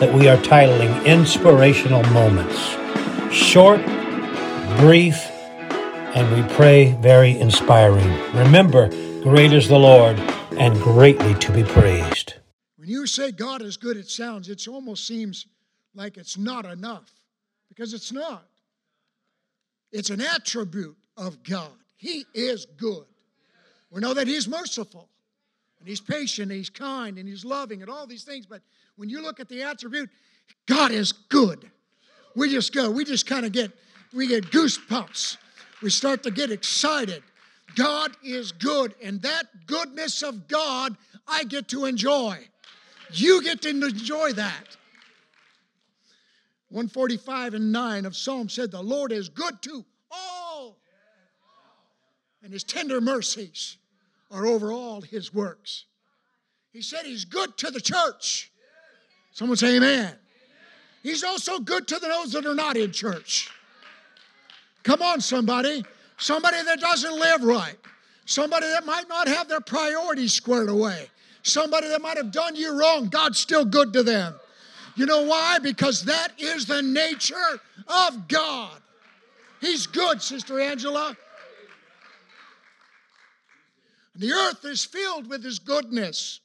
that we are titling Inspirational Moments. Short, brief, and we pray very inspiring. Remember, great is the Lord and greatly to be praised. When you say God is good, it sounds, it almost seems like it's not enough because it's not. It's an attribute of God. He is good. We know that He's merciful and He's patient, and He's kind, and He's loving, and all these things. But when you look at the attribute, God is good. We just go, we just kind of get, we get goosebumps. We start to get excited. God is good, and that goodness of God I get to enjoy. You get to enjoy that. 145 and 9 of Psalm said, The Lord is good to all, and his tender mercies are over all his works. He said he's good to the church. Someone say amen. He's also good to those that are not in church. Come on, somebody. Somebody that doesn't live right. Somebody that might not have their priorities squared away. Somebody that might have done you wrong. God's still good to them. You know why? Because that is the nature of God. He's good, Sister Angela. The earth is filled with His goodness.